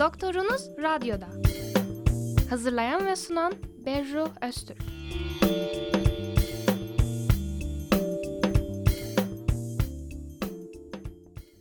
Doktorunuz Radyo'da. Hazırlayan ve sunan Berru Öztürk.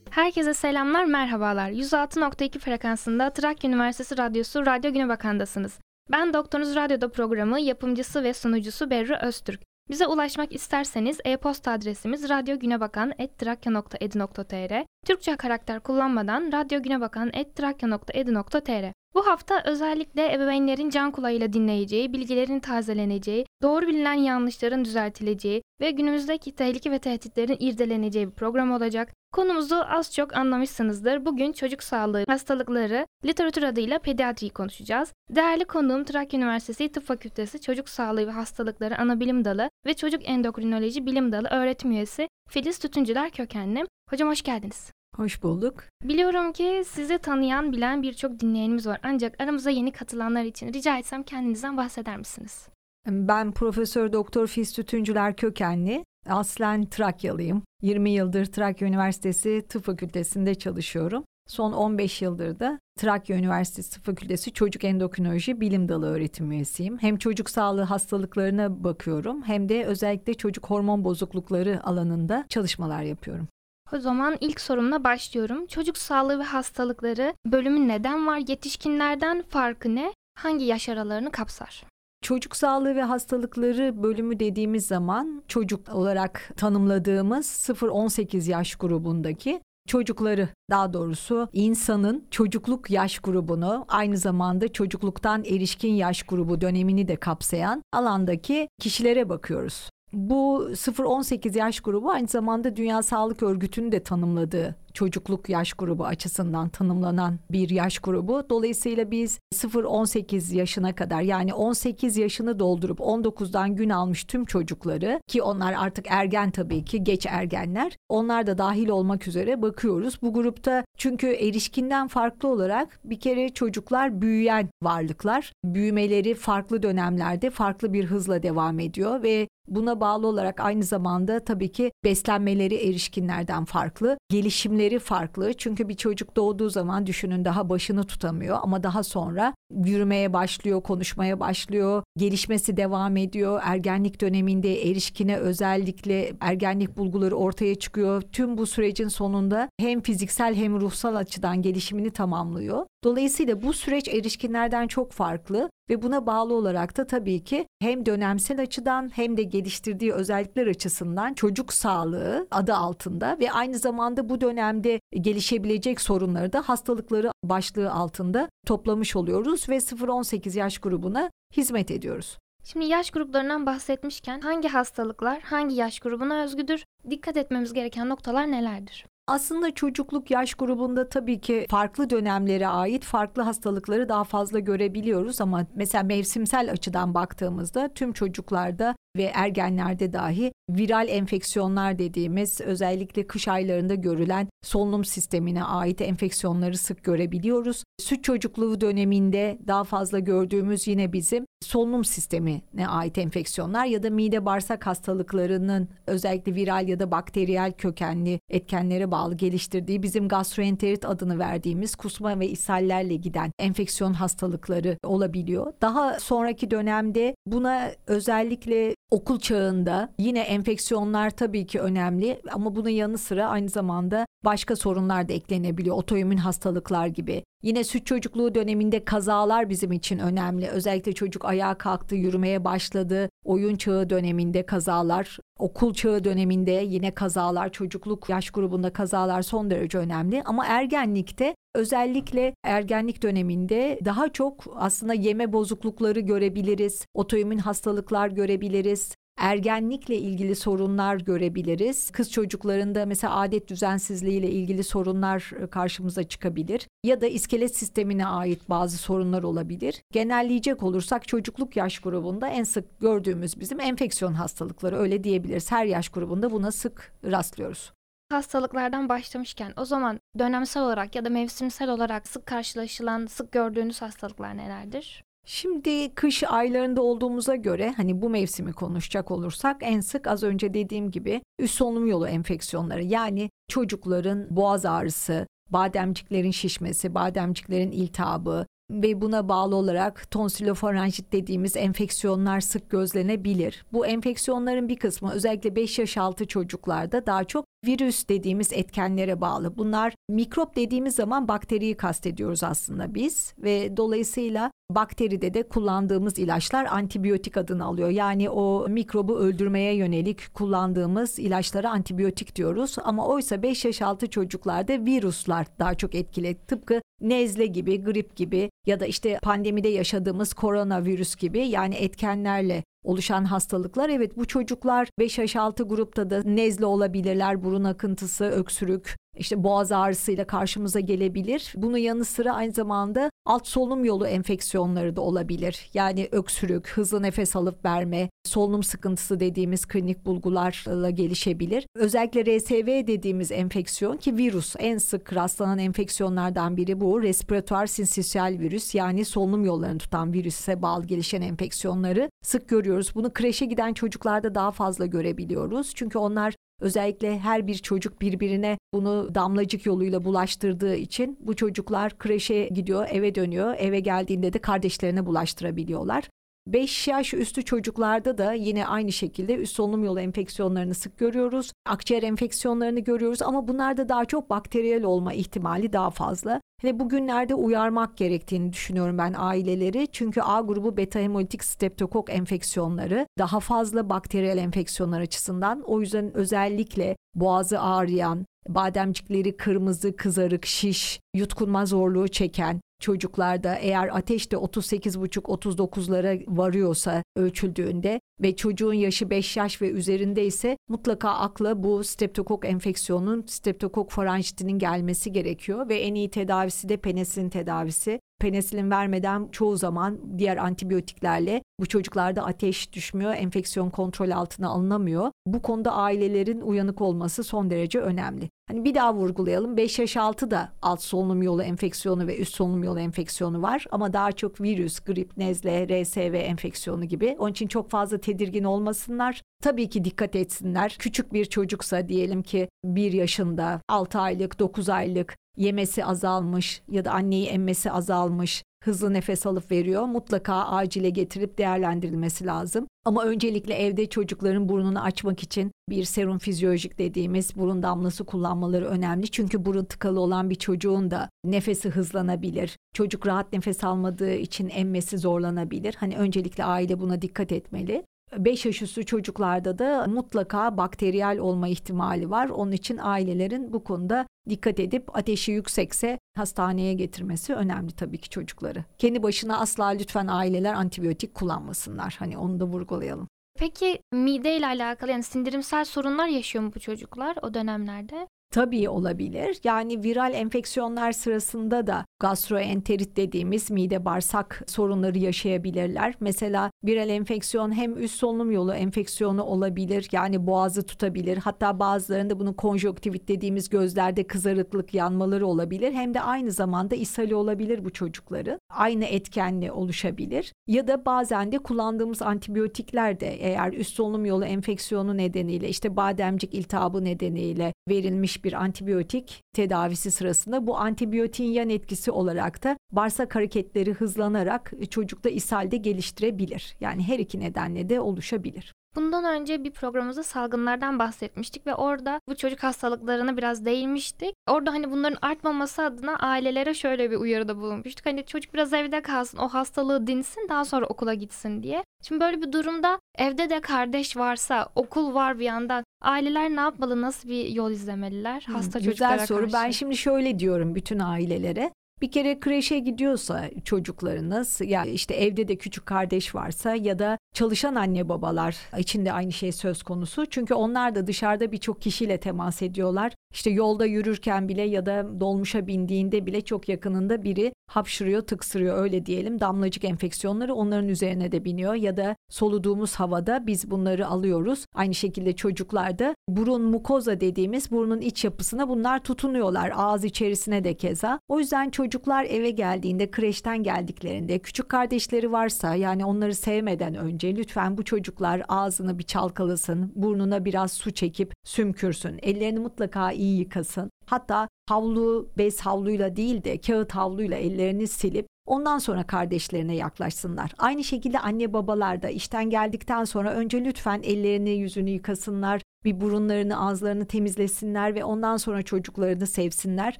Herkese selamlar, merhabalar. 106.2 frekansında Trakya Üniversitesi Radyosu Radyo Güne Bakan'dasınız. Ben Doktorunuz Radyo'da programı yapımcısı ve sunucusu Berru Öztürk. Bize ulaşmak isterseniz e-posta adresimiz radyogünebakan.trakya.edu.tr Türkçe karakter kullanmadan radyogünebakan.trakya.edu.tr Bu hafta özellikle ebeveynlerin can kulağıyla dinleyeceği, bilgilerin tazeleneceği, doğru bilinen yanlışların düzeltileceği ve günümüzdeki tehlike ve tehditlerin irdeleneceği bir program olacak. Konumuzu az çok anlamışsınızdır. Bugün çocuk sağlığı, hastalıkları, literatür adıyla pediatriyi konuşacağız. Değerli konuğum Trakya Üniversitesi Tıp Fakültesi Çocuk Sağlığı ve Hastalıkları Anabilim Dalı ve Çocuk Endokrinoloji Bilim Dalı öğretim üyesi Filiz Tütüncüler kökenli. Hocam hoş geldiniz. Hoş bulduk. Biliyorum ki sizi tanıyan, bilen birçok dinleyenimiz var. Ancak aramıza yeni katılanlar için rica etsem kendinizden bahseder misiniz? Ben Profesör Doktor Filiz Tütüncüler kökenli. Aslen Trakyalıyım. 20 yıldır Trakya Üniversitesi Tıp Fakültesi'nde çalışıyorum. Son 15 yıldır da Trakya Üniversitesi Tıp Fakültesi Çocuk Endokrinoloji Bilim Dalı öğretim üyesiyim. Hem çocuk sağlığı hastalıklarına bakıyorum hem de özellikle çocuk hormon bozuklukları alanında çalışmalar yapıyorum. O zaman ilk sorumla başlıyorum. Çocuk sağlığı ve hastalıkları bölümü neden var? Yetişkinlerden farkı ne? Hangi yaş aralarını kapsar? Çocuk sağlığı ve hastalıkları bölümü dediğimiz zaman çocuk olarak tanımladığımız 0-18 yaş grubundaki çocukları daha doğrusu insanın çocukluk yaş grubunu aynı zamanda çocukluktan erişkin yaş grubu dönemini de kapsayan alandaki kişilere bakıyoruz. Bu 0-18 yaş grubu aynı zamanda Dünya Sağlık Örgütü'nün de tanımladığı çocukluk yaş grubu açısından tanımlanan bir yaş grubu. Dolayısıyla biz 0-18 yaşına kadar yani 18 yaşını doldurup 19'dan gün almış tüm çocukları ki onlar artık ergen tabii ki geç ergenler onlar da dahil olmak üzere bakıyoruz. Bu grupta çünkü erişkinden farklı olarak bir kere çocuklar büyüyen varlıklar. Büyümeleri farklı dönemlerde farklı bir hızla devam ediyor ve Buna bağlı olarak aynı zamanda tabii ki beslenmeleri erişkinlerden farklı, gelişimleri farklı. Çünkü bir çocuk doğduğu zaman düşünün daha başını tutamıyor ama daha sonra yürümeye başlıyor, konuşmaya başlıyor, gelişmesi devam ediyor. Ergenlik döneminde erişkine özellikle ergenlik bulguları ortaya çıkıyor. Tüm bu sürecin sonunda hem fiziksel hem ruhsal açıdan gelişimini tamamlıyor. Dolayısıyla bu süreç erişkinlerden çok farklı ve buna bağlı olarak da tabii ki hem dönemsel açıdan hem de geliştirdiği özellikler açısından çocuk sağlığı adı altında ve aynı zamanda bu dönemde gelişebilecek sorunları da hastalıkları başlığı altında toplamış oluyoruz ve 0-18 yaş grubuna hizmet ediyoruz. Şimdi yaş gruplarından bahsetmişken hangi hastalıklar hangi yaş grubuna özgüdür? Dikkat etmemiz gereken noktalar nelerdir? Aslında çocukluk yaş grubunda tabii ki farklı dönemlere ait farklı hastalıkları daha fazla görebiliyoruz ama mesela mevsimsel açıdan baktığımızda tüm çocuklarda ve ergenlerde dahi viral enfeksiyonlar dediğimiz özellikle kış aylarında görülen solunum sistemine ait enfeksiyonları sık görebiliyoruz. Süt çocukluğu döneminde daha fazla gördüğümüz yine bizim solunum sistemine ait enfeksiyonlar ya da mide bağırsak hastalıklarının özellikle viral ya da bakteriyel kökenli etkenlere bağlı geliştirdiği bizim gastroenterit adını verdiğimiz kusma ve ishallerle giden enfeksiyon hastalıkları olabiliyor. Daha sonraki dönemde buna özellikle okul çağında yine enfeksiyonlar tabii ki önemli ama bunun yanı sıra aynı zamanda başka sorunlar da eklenebiliyor. Otoimmün hastalıklar gibi. Yine süt çocukluğu döneminde kazalar bizim için önemli. Özellikle çocuk ayağa kalktı, yürümeye başladı. Oyun çağı döneminde kazalar, okul çağı döneminde yine kazalar, çocukluk yaş grubunda kazalar son derece önemli. Ama ergenlikte özellikle ergenlik döneminde daha çok aslında yeme bozuklukları görebiliriz. Otoimmün hastalıklar görebiliriz ergenlikle ilgili sorunlar görebiliriz. Kız çocuklarında mesela adet düzensizliğiyle ilgili sorunlar e, karşımıza çıkabilir ya da iskelet sistemine ait bazı sorunlar olabilir. Genelleyecek olursak çocukluk yaş grubunda en sık gördüğümüz bizim enfeksiyon hastalıkları öyle diyebiliriz. Her yaş grubunda buna sık rastlıyoruz hastalıklardan başlamışken o zaman dönemsel olarak ya da mevsimsel olarak sık karşılaşılan, sık gördüğünüz hastalıklar nelerdir? Şimdi kış aylarında olduğumuza göre hani bu mevsimi konuşacak olursak en sık az önce dediğim gibi üst solunum yolu enfeksiyonları yani çocukların boğaz ağrısı, bademciklerin şişmesi, bademciklerin iltihabı, ve buna bağlı olarak tonsilofaranjit dediğimiz enfeksiyonlar sık gözlenebilir. Bu enfeksiyonların bir kısmı özellikle 5 yaş altı çocuklarda daha çok virüs dediğimiz etkenlere bağlı. Bunlar mikrop dediğimiz zaman bakteriyi kastediyoruz aslında biz ve dolayısıyla bakteride de kullandığımız ilaçlar antibiyotik adını alıyor. Yani o mikrobu öldürmeye yönelik kullandığımız ilaçlara antibiyotik diyoruz. Ama oysa 5 yaş altı çocuklarda virüsler daha çok etkili. Tıpkı nezle gibi, grip gibi ya da işte pandemide yaşadığımız koronavirüs gibi yani etkenlerle oluşan hastalıklar. Evet bu çocuklar 5 yaş altı grupta da nezle olabilirler, burun akıntısı, öksürük, işte boğaz ağrısıyla karşımıza gelebilir. Bunun yanı sıra aynı zamanda alt solunum yolu enfeksiyonları da olabilir. Yani öksürük, hızlı nefes alıp verme, solunum sıkıntısı dediğimiz klinik bulgularla gelişebilir. Özellikle RSV dediğimiz enfeksiyon ki virüs en sık rastlanan enfeksiyonlardan biri bu. Respiratuar sinsisiyal virüs yani solunum yollarını tutan virüse bağlı gelişen enfeksiyonları sık görüyoruz. Bunu kreşe giden çocuklarda daha fazla görebiliyoruz. Çünkü onlar Özellikle her bir çocuk birbirine bunu damlacık yoluyla bulaştırdığı için bu çocuklar kreşe gidiyor, eve dönüyor. Eve geldiğinde de kardeşlerine bulaştırabiliyorlar. 5 yaş üstü çocuklarda da yine aynı şekilde üst solunum yolu enfeksiyonlarını sık görüyoruz. Akciğer enfeksiyonlarını görüyoruz ama bunlarda daha çok bakteriyel olma ihtimali daha fazla. Hani bugünlerde uyarmak gerektiğini düşünüyorum ben aileleri. Çünkü A grubu beta hemolitik streptokok enfeksiyonları daha fazla bakteriyel enfeksiyonlar açısından. O yüzden özellikle boğazı ağrıyan, bademcikleri kırmızı, kızarık, şiş, yutkunma zorluğu çeken, çocuklarda eğer ateş de 38,5-39'lara varıyorsa ölçüldüğünde ve çocuğun yaşı 5 yaş ve üzerinde ise mutlaka akla bu streptokok enfeksiyonun streptokok faranjitinin gelmesi gerekiyor ve en iyi tedavisi de penisilin tedavisi penisilin vermeden çoğu zaman diğer antibiyotiklerle bu çocuklarda ateş düşmüyor, enfeksiyon kontrol altına alınamıyor. Bu konuda ailelerin uyanık olması son derece önemli. Hani bir daha vurgulayalım. 5 yaş altı da alt solunum yolu enfeksiyonu ve üst solunum yolu enfeksiyonu var ama daha çok virüs, grip, nezle, RSV enfeksiyonu gibi. Onun için çok fazla tedirgin olmasınlar. Tabii ki dikkat etsinler. Küçük bir çocuksa diyelim ki 1 yaşında, 6 aylık, 9 aylık yemesi azalmış ya da anneyi emmesi azalmış, hızlı nefes alıp veriyor. Mutlaka acile getirip değerlendirilmesi lazım. Ama öncelikle evde çocukların burnunu açmak için bir serum fizyolojik dediğimiz burun damlası kullanmaları önemli. Çünkü burun tıkalı olan bir çocuğun da nefesi hızlanabilir. Çocuk rahat nefes almadığı için emmesi zorlanabilir. Hani öncelikle aile buna dikkat etmeli. 5 yaş üstü çocuklarda da mutlaka bakteriyel olma ihtimali var. Onun için ailelerin bu konuda dikkat edip ateşi yüksekse hastaneye getirmesi önemli tabii ki çocukları. Kendi başına asla lütfen aileler antibiyotik kullanmasınlar. Hani onu da vurgulayalım. Peki mide ile alakalı yani sindirimsel sorunlar yaşıyor mu bu çocuklar o dönemlerde? Tabii olabilir. Yani viral enfeksiyonlar sırasında da gastroenterit dediğimiz mide bağırsak sorunları yaşayabilirler. Mesela viral enfeksiyon hem üst solunum yolu enfeksiyonu olabilir. Yani boğazı tutabilir. Hatta bazılarında bunun konjonktivit dediğimiz gözlerde kızarıklık yanmaları olabilir. Hem de aynı zamanda ishali olabilir bu çocukların. Aynı etkenli oluşabilir. Ya da bazen de kullandığımız antibiyotikler de eğer üst solunum yolu enfeksiyonu nedeniyle işte bademcik iltihabı nedeniyle verilmiş bir antibiyotik tedavisi sırasında bu antibiyotiğin yan etkisi olarak da bağırsak hareketleri hızlanarak çocukta ishalde geliştirebilir. Yani her iki nedenle de oluşabilir. Bundan önce bir programımızda salgınlardan bahsetmiştik ve orada bu çocuk hastalıklarına biraz değinmiştik. Orada hani bunların artmaması adına ailelere şöyle bir uyarıda bulunmuştuk. Hani çocuk biraz evde kalsın, o hastalığı dinsin, daha sonra okula gitsin diye. Şimdi böyle bir durumda evde de kardeş varsa, okul var bir yandan. Aileler ne yapmalı? Nasıl bir yol izlemeliler? Hasta hmm, çocuklara Güzel soru. Karşı. Ben şimdi şöyle diyorum bütün ailelere. Bir kere kreşe gidiyorsa çocuklarınız ya işte evde de küçük kardeş varsa ya da çalışan anne babalar içinde aynı şey söz konusu. Çünkü onlar da dışarıda birçok kişiyle temas ediyorlar. İşte yolda yürürken bile ya da dolmuşa bindiğinde bile çok yakınında biri hapşırıyor, tıksırıyor öyle diyelim. Damlacık enfeksiyonları onların üzerine de biniyor ya da soluduğumuz havada biz bunları alıyoruz. Aynı şekilde çocuklarda burun mukoza dediğimiz burnun iç yapısına bunlar tutunuyorlar. Ağız içerisine de keza. O yüzden çocuk çocuklar eve geldiğinde, kreşten geldiklerinde, küçük kardeşleri varsa yani onları sevmeden önce lütfen bu çocuklar ağzını bir çalkalasın, burnuna biraz su çekip sümkürsün, ellerini mutlaka iyi yıkasın. Hatta havlu, bez havluyla değil de kağıt havluyla ellerini silip Ondan sonra kardeşlerine yaklaşsınlar. Aynı şekilde anne babalar da işten geldikten sonra önce lütfen ellerini yüzünü yıkasınlar, bir burunlarını ağızlarını temizlesinler ve ondan sonra çocuklarını sevsinler.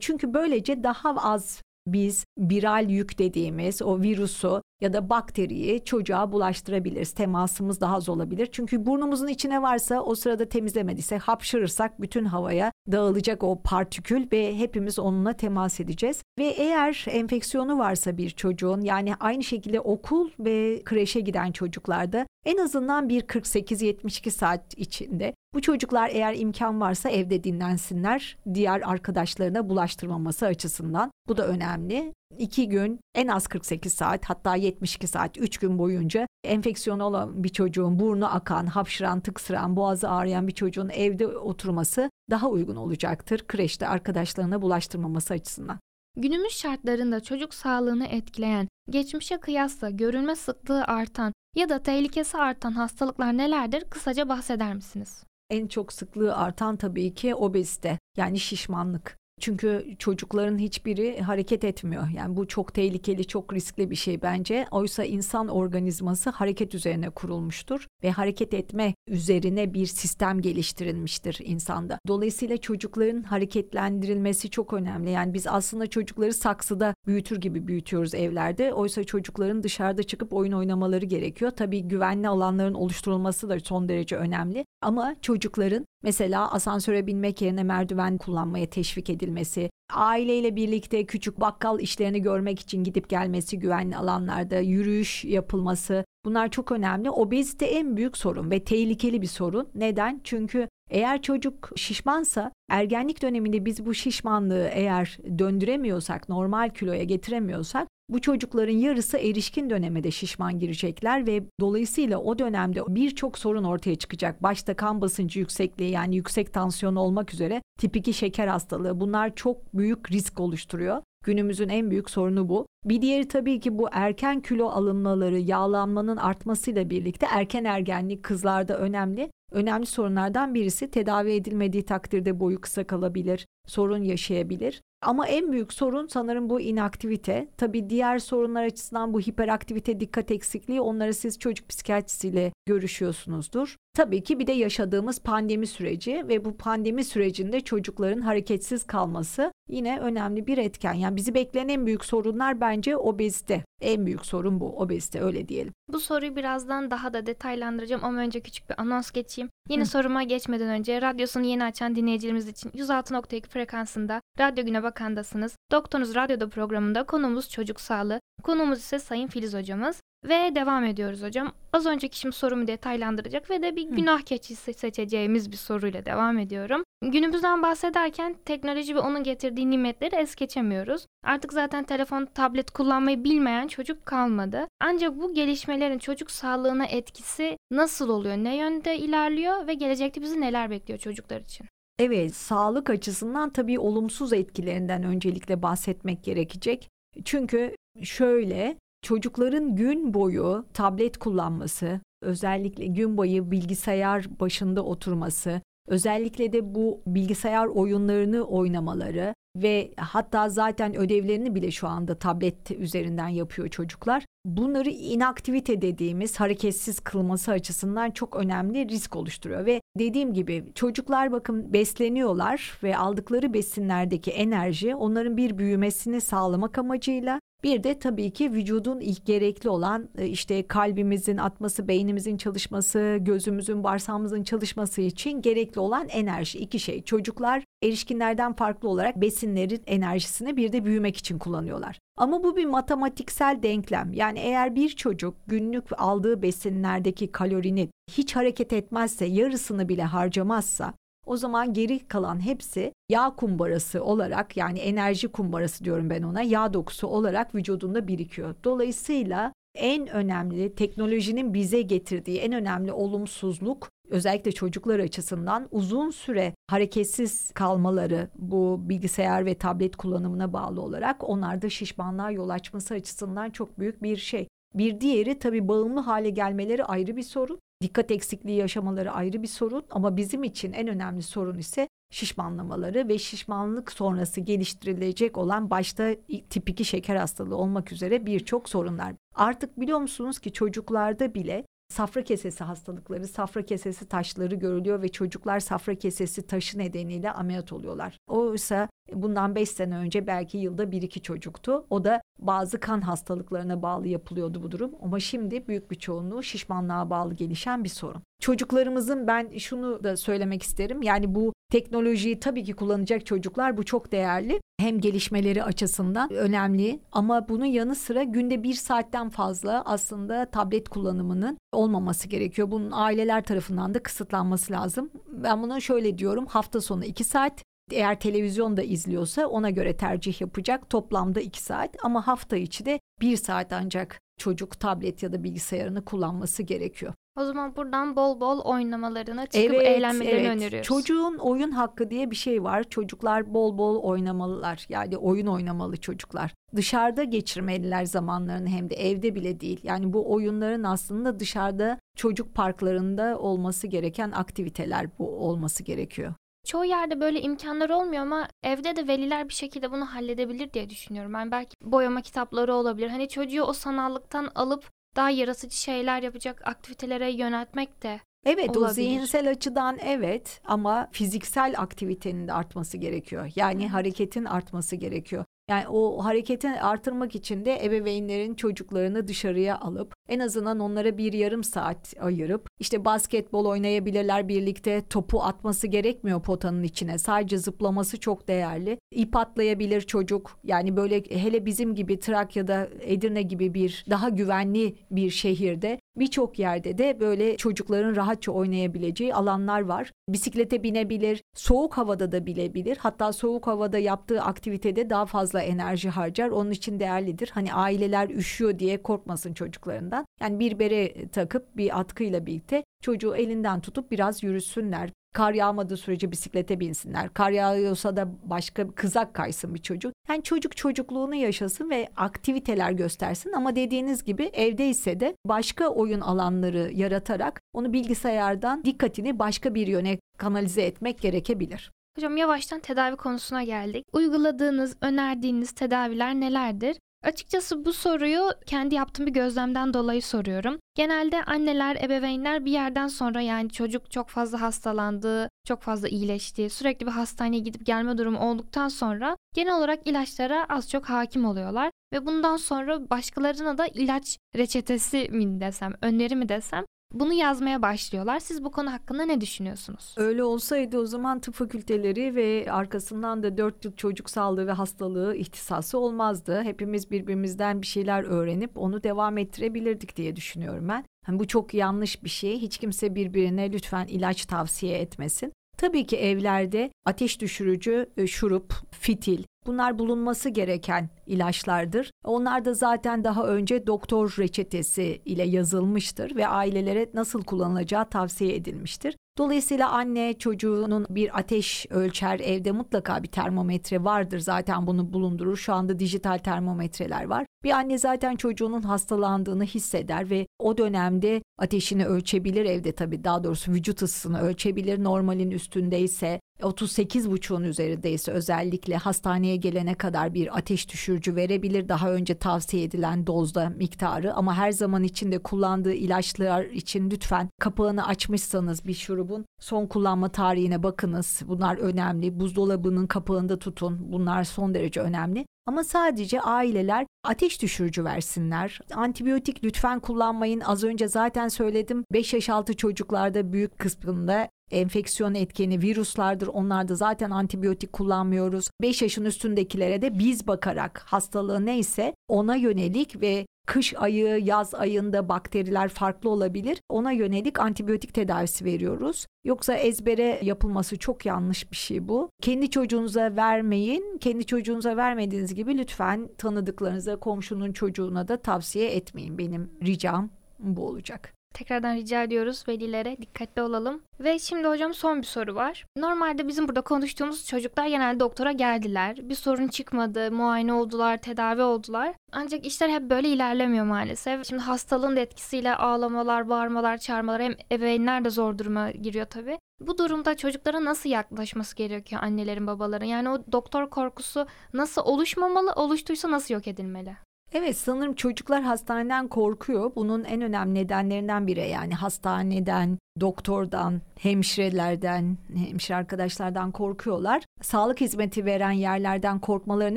Çünkü böylece daha az biz viral yük dediğimiz o virüsü ya da bakteriyi çocuğa bulaştırabiliriz. Temasımız daha az olabilir. Çünkü burnumuzun içine varsa o sırada temizlemediyse hapşırırsak bütün havaya dağılacak o partikül ve hepimiz onunla temas edeceğiz. Ve eğer enfeksiyonu varsa bir çocuğun yani aynı şekilde okul ve kreşe giden çocuklarda en azından bir 48-72 saat içinde bu çocuklar eğer imkan varsa evde dinlensinler diğer arkadaşlarına bulaştırmaması açısından. Bu da önemli. 2 gün en az 48 saat hatta 72 saat 3 gün boyunca enfeksiyon olan bir çocuğun burnu akan, hapşıran, tıksıran, boğazı ağrıyan bir çocuğun evde oturması daha uygun olacaktır kreşte arkadaşlarına bulaştırmaması açısından. Günümüz şartlarında çocuk sağlığını etkileyen, geçmişe kıyasla görülme sıklığı artan ya da tehlikesi artan hastalıklar nelerdir? Kısaca bahseder misiniz? En çok sıklığı artan tabii ki obezite yani şişmanlık. Çünkü çocukların hiçbiri hareket etmiyor. Yani bu çok tehlikeli, çok riskli bir şey bence. Oysa insan organizması hareket üzerine kurulmuştur ve hareket etme üzerine bir sistem geliştirilmiştir insanda. Dolayısıyla çocukların hareketlendirilmesi çok önemli. Yani biz aslında çocukları saksıda büyütür gibi büyütüyoruz evlerde. Oysa çocukların dışarıda çıkıp oyun oynamaları gerekiyor. Tabii güvenli alanların oluşturulması da son derece önemli. Ama çocukların mesela asansöre binmek yerine merdiven kullanmaya teşvik edilmesi, aileyle birlikte küçük bakkal işlerini görmek için gidip gelmesi güvenli alanlarda, yürüyüş yapılması bunlar çok önemli. Obezite en büyük sorun ve tehlikeli bir sorun. Neden? Çünkü eğer çocuk şişmansa ergenlik döneminde biz bu şişmanlığı eğer döndüremiyorsak, normal kiloya getiremiyorsak bu çocukların yarısı erişkin dönemede şişman girecekler ve dolayısıyla o dönemde birçok sorun ortaya çıkacak. Başta kan basıncı yüksekliği yani yüksek tansiyon olmak üzere tip 2 şeker hastalığı bunlar çok büyük risk oluşturuyor. Günümüzün en büyük sorunu bu. Bir diğeri tabii ki bu erken kilo alınmaları, yağlanmanın artmasıyla birlikte erken ergenlik kızlarda önemli. Önemli sorunlardan birisi tedavi edilmediği takdirde boyu kısa kalabilir, sorun yaşayabilir. Ama en büyük sorun sanırım bu inaktivite. Tabii diğer sorunlar açısından bu hiperaktivite, dikkat eksikliği onları siz çocuk psikiyatrisiyle görüşüyorsunuzdur. Tabii ki bir de yaşadığımız pandemi süreci ve bu pandemi sürecinde çocukların hareketsiz kalması yine önemli bir etken. Yani bizi bekleyen en büyük sorunlar bence obezite. En büyük sorun bu obezite öyle diyelim. Bu soruyu birazdan daha da detaylandıracağım ama önce küçük bir anons geçeyim. Yine Hı. soruma geçmeden önce radyosunu yeni açan dinleyicilerimiz için 106.2 frekansında Radyo Güne Bakan'dasınız. Doktorunuz Radyo'da programında konumuz çocuk sağlığı. Konumuz ise Sayın Filiz hocamız. Ve devam ediyoruz hocam. Az önceki şimdi sorumu detaylandıracak ve de bir günah keçisi seçeceğimiz bir soruyla devam ediyorum. Günümüzden bahsederken teknoloji ve onun getirdiği nimetleri es geçemiyoruz. Artık zaten telefon, tablet kullanmayı bilmeyen çocuk kalmadı. Ancak bu gelişmelerin çocuk sağlığına etkisi nasıl oluyor? Ne yönde ilerliyor ve gelecekte bizi neler bekliyor çocuklar için? Evet, sağlık açısından tabii olumsuz etkilerinden öncelikle bahsetmek gerekecek. Çünkü şöyle çocukların gün boyu tablet kullanması, özellikle gün boyu bilgisayar başında oturması, özellikle de bu bilgisayar oyunlarını oynamaları ve hatta zaten ödevlerini bile şu anda tablet üzerinden yapıyor çocuklar. Bunları inaktivite dediğimiz hareketsiz kılması açısından çok önemli risk oluşturuyor ve dediğim gibi çocuklar bakın besleniyorlar ve aldıkları besinlerdeki enerji onların bir büyümesini sağlamak amacıyla bir de tabii ki vücudun ilk gerekli olan e, işte kalbimizin atması, beynimizin çalışması, gözümüzün, bağırsağımızın çalışması için gerekli olan enerji. iki şey. Çocuklar erişkinlerden farklı olarak besinlerin enerjisini bir de büyümek için kullanıyorlar. Ama bu bir matematiksel denklem. Yani eğer bir çocuk günlük aldığı besinlerdeki kalorinin hiç hareket etmezse, yarısını bile harcamazsa o zaman geri kalan hepsi yağ kumbarası olarak yani enerji kumbarası diyorum ben ona yağ dokusu olarak vücudunda birikiyor. Dolayısıyla en önemli teknolojinin bize getirdiği en önemli olumsuzluk özellikle çocuklar açısından uzun süre hareketsiz kalmaları bu bilgisayar ve tablet kullanımına bağlı olarak onlarda şişmanlığa yol açması açısından çok büyük bir şey. Bir diğeri tabii bağımlı hale gelmeleri ayrı bir sorun. Dikkat eksikliği yaşamaları ayrı bir sorun ama bizim için en önemli sorun ise şişmanlamaları ve şişmanlık sonrası geliştirilecek olan başta tip 2 şeker hastalığı olmak üzere birçok sorunlar. Artık biliyor musunuz ki çocuklarda bile safra kesesi hastalıkları, safra kesesi taşları görülüyor ve çocuklar safra kesesi taşı nedeniyle ameliyat oluyorlar. Oysa bundan 5 sene önce belki yılda 1-2 çocuktu. O da bazı kan hastalıklarına bağlı yapılıyordu bu durum. Ama şimdi büyük bir çoğunluğu şişmanlığa bağlı gelişen bir sorun. Çocuklarımızın ben şunu da söylemek isterim. Yani bu teknolojiyi tabii ki kullanacak çocuklar bu çok değerli. Hem gelişmeleri açısından önemli ama bunun yanı sıra günde bir saatten fazla aslında tablet kullanımının olmaması gerekiyor. Bunun aileler tarafından da kısıtlanması lazım. Ben bunu şöyle diyorum hafta sonu iki saat eğer televizyon da izliyorsa ona göre tercih yapacak toplamda iki saat ama hafta içi de bir saat ancak çocuk tablet ya da bilgisayarını kullanması gerekiyor. O zaman buradan bol bol oynamalarını, çıkıp evet, eğlenmelerini evet. öneriyoruz. Çocuğun oyun hakkı diye bir şey var. Çocuklar bol bol oynamalılar. Yani oyun oynamalı çocuklar. Dışarıda geçirmeliler zamanlarını hem de evde bile değil. Yani bu oyunların aslında dışarıda çocuk parklarında olması gereken aktiviteler bu olması gerekiyor. Çoğu yerde böyle imkanlar olmuyor ama evde de veliler bir şekilde bunu halledebilir diye düşünüyorum. Ben belki boyama kitapları olabilir. Hani çocuğu o sanallıktan alıp daha yaratıcı şeyler yapacak aktivitelere yöneltmek de Evet olabilir. o zihinsel açıdan evet ama fiziksel aktivitenin de artması gerekiyor. Yani hareketin artması gerekiyor. Yani o hareketi artırmak için de ebeveynlerin çocuklarını dışarıya alıp en azından onlara bir yarım saat ayırıp işte basketbol oynayabilirler birlikte topu atması gerekmiyor potanın içine. Sadece zıplaması çok değerli. İp atlayabilir çocuk. Yani böyle hele bizim gibi Trakya'da Edirne gibi bir daha güvenli bir şehirde birçok yerde de böyle çocukların rahatça oynayabileceği alanlar var. Bisiklete binebilir, soğuk havada da bilebilir. Hatta soğuk havada yaptığı aktivitede daha fazla enerji harcar. Onun için değerlidir. Hani aileler üşüyor diye korkmasın çocuklarından. Yani bir bere takıp bir atkıyla birlikte çocuğu elinden tutup biraz yürüsünler. Kar yağmadığı sürece bisiklete binsinler. Kar yağıyorsa da başka kızak kaysın bir çocuk. Yani çocuk çocukluğunu yaşasın ve aktiviteler göstersin ama dediğiniz gibi evdeyse de başka oyun alanları yaratarak onu bilgisayardan dikkatini başka bir yöne kanalize etmek gerekebilir. Hocam yavaştan tedavi konusuna geldik. Uyguladığınız, önerdiğiniz tedaviler nelerdir? Açıkçası bu soruyu kendi yaptığım bir gözlemden dolayı soruyorum. Genelde anneler, ebeveynler bir yerden sonra yani çocuk çok fazla hastalandı, çok fazla iyileşti, sürekli bir hastaneye gidip gelme durumu olduktan sonra genel olarak ilaçlara az çok hakim oluyorlar ve bundan sonra başkalarına da ilaç reçetesi mi desem, öneri mi desem bunu yazmaya başlıyorlar. Siz bu konu hakkında ne düşünüyorsunuz? Öyle olsaydı o zaman tıp fakülteleri ve arkasından da dört yıl çocuk sağlığı ve hastalığı ihtisası olmazdı. Hepimiz birbirimizden bir şeyler öğrenip onu devam ettirebilirdik diye düşünüyorum ben. Yani bu çok yanlış bir şey. Hiç kimse birbirine lütfen ilaç tavsiye etmesin. Tabii ki evlerde ateş düşürücü e, şurup, fitil bunlar bulunması gereken ilaçlardır. Onlar da zaten daha önce doktor reçetesi ile yazılmıştır ve ailelere nasıl kullanılacağı tavsiye edilmiştir. Dolayısıyla anne çocuğunun bir ateş ölçer evde mutlaka bir termometre vardır zaten bunu bulundurur. Şu anda dijital termometreler var. Bir anne zaten çocuğunun hastalandığını hisseder ve o dönemde ateşini ölçebilir evde tabii daha doğrusu vücut ısısını ölçebilir. Normalin üstündeyse 38 buçuğun üzerindeyse özellikle hastaneye gelene kadar bir ateş düşürücü verebilir. Daha önce tavsiye edilen dozda miktarı ama her zaman içinde kullandığı ilaçlar için lütfen kapağını açmışsanız bir şurubun son kullanma tarihine bakınız. Bunlar önemli. Buzdolabının kapağında tutun. Bunlar son derece önemli. Ama sadece aileler ateş düşürücü versinler. Antibiyotik lütfen kullanmayın. Az önce zaten söyledim. 5 yaş altı çocuklarda büyük kısmında enfeksiyon etkeni virüslardır. Onlarda zaten antibiyotik kullanmıyoruz. 5 yaşın üstündekilere de biz bakarak hastalığı neyse ona yönelik ve kış ayı, yaz ayında bakteriler farklı olabilir. Ona yönelik antibiyotik tedavisi veriyoruz. Yoksa ezbere yapılması çok yanlış bir şey bu. Kendi çocuğunuza vermeyin. Kendi çocuğunuza vermediğiniz gibi lütfen tanıdıklarınıza, komşunun çocuğuna da tavsiye etmeyin. Benim ricam bu olacak. Tekrardan rica ediyoruz velilere dikkatli olalım. Ve şimdi hocam son bir soru var. Normalde bizim burada konuştuğumuz çocuklar genelde doktora geldiler. Bir sorun çıkmadı, muayene oldular, tedavi oldular. Ancak işler hep böyle ilerlemiyor maalesef. Şimdi hastalığın da etkisiyle ağlamalar, bağırmalar, çağırmalar hem ebeveynler de zor duruma giriyor tabii. Bu durumda çocuklara nasıl yaklaşması gerekiyor annelerin, babaların? Yani o doktor korkusu nasıl oluşmamalı, oluştuysa nasıl yok edilmeli? Evet sanırım çocuklar hastaneden korkuyor. Bunun en önemli nedenlerinden biri yani hastaneden, doktordan, hemşirelerden, hemşire arkadaşlardan korkuyorlar. Sağlık hizmeti veren yerlerden korkmaların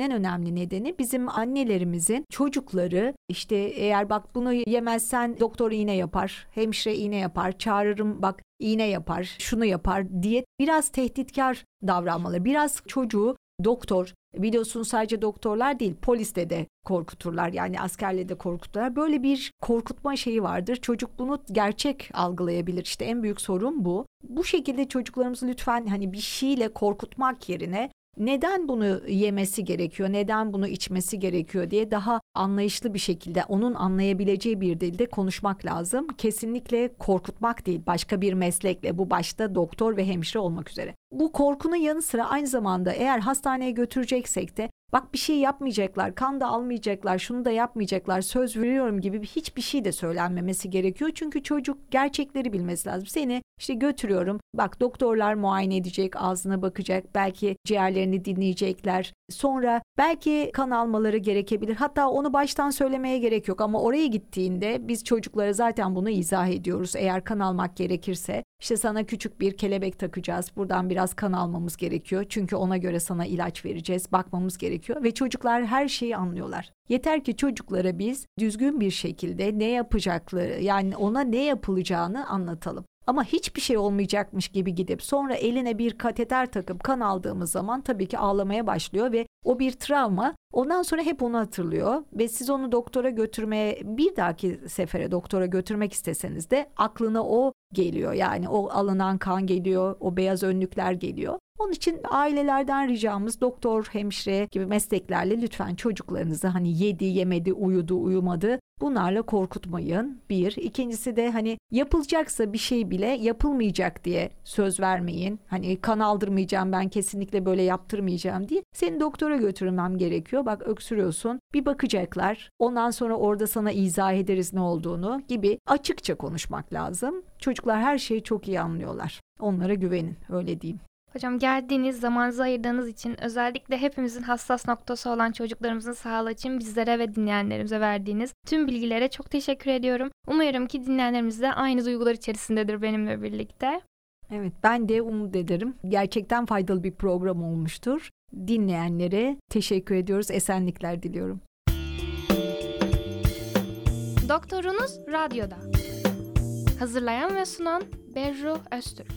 en önemli nedeni bizim annelerimizin çocukları işte eğer bak bunu yemezsen doktor iğne yapar, hemşire iğne yapar, çağırırım bak iğne yapar, şunu yapar diye biraz tehditkar davranmaları, biraz çocuğu doktor biliyorsun sadece doktorlar değil poliste de korkuturlar yani askerle de korkuturlar. Böyle bir korkutma şeyi vardır. Çocuk bunu gerçek algılayabilir. İşte en büyük sorun bu. Bu şekilde çocuklarımızı lütfen hani bir şeyle korkutmak yerine neden bunu yemesi gerekiyor, neden bunu içmesi gerekiyor diye daha anlayışlı bir şekilde onun anlayabileceği bir dilde konuşmak lazım. Kesinlikle korkutmak değil, başka bir meslekle bu başta doktor ve hemşire olmak üzere. Bu korkunun yanı sıra aynı zamanda eğer hastaneye götüreceksek de bak bir şey yapmayacaklar, kan da almayacaklar, şunu da yapmayacaklar, söz veriyorum gibi hiçbir şey de söylenmemesi gerekiyor. Çünkü çocuk gerçekleri bilmesi lazım. Seni işte götürüyorum, bak doktorlar muayene edecek, ağzına bakacak, belki ciğerlerini dinleyecekler. Sonra belki kan almaları gerekebilir. Hatta onu baştan söylemeye gerek yok ama oraya gittiğinde biz çocuklara zaten bunu izah ediyoruz. Eğer kan almak gerekirse işte sana küçük bir kelebek takacağız. Buradan biraz kan almamız gerekiyor. Çünkü ona göre sana ilaç vereceğiz. Bakmamız gerekiyor ve çocuklar her şeyi anlıyorlar. Yeter ki çocuklara biz düzgün bir şekilde ne yapacakları yani ona ne yapılacağını anlatalım. Ama hiçbir şey olmayacakmış gibi gidip sonra eline bir kateter takıp kan aldığımız zaman tabii ki ağlamaya başlıyor ve o bir travma. Ondan sonra hep onu hatırlıyor ve siz onu doktora götürmeye bir dahaki sefere doktora götürmek isteseniz de aklına o geliyor. Yani o alınan kan geliyor, o beyaz önlükler geliyor. Onun için ailelerden ricamız doktor, hemşire gibi mesleklerle lütfen çocuklarınızı hani yedi, yemedi, uyudu, uyumadı bunlarla korkutmayın. Bir. İkincisi de hani yapılacaksa bir şey bile yapılmayacak diye söz vermeyin. Hani kan aldırmayacağım ben kesinlikle böyle yaptırmayacağım diye. Seni doktora götürmem gerekiyor. Bak öksürüyorsun. Bir bakacaklar. Ondan sonra orada sana izah ederiz ne olduğunu gibi açıkça konuşmak lazım. Çocuklar her şeyi çok iyi anlıyorlar. Onlara güvenin öyle diyeyim. Hocam geldiğiniz, zamanınızı ayırdığınız için özellikle hepimizin hassas noktası olan çocuklarımızın sağlığı için bizlere ve dinleyenlerimize verdiğiniz tüm bilgilere çok teşekkür ediyorum. Umuyorum ki dinleyenlerimiz de aynı duygular içerisindedir benimle birlikte. Evet ben de umut ederim. Gerçekten faydalı bir program olmuştur. Dinleyenlere teşekkür ediyoruz. Esenlikler diliyorum. Doktorunuz Radyo'da. Hazırlayan ve sunan Berru Öztürk.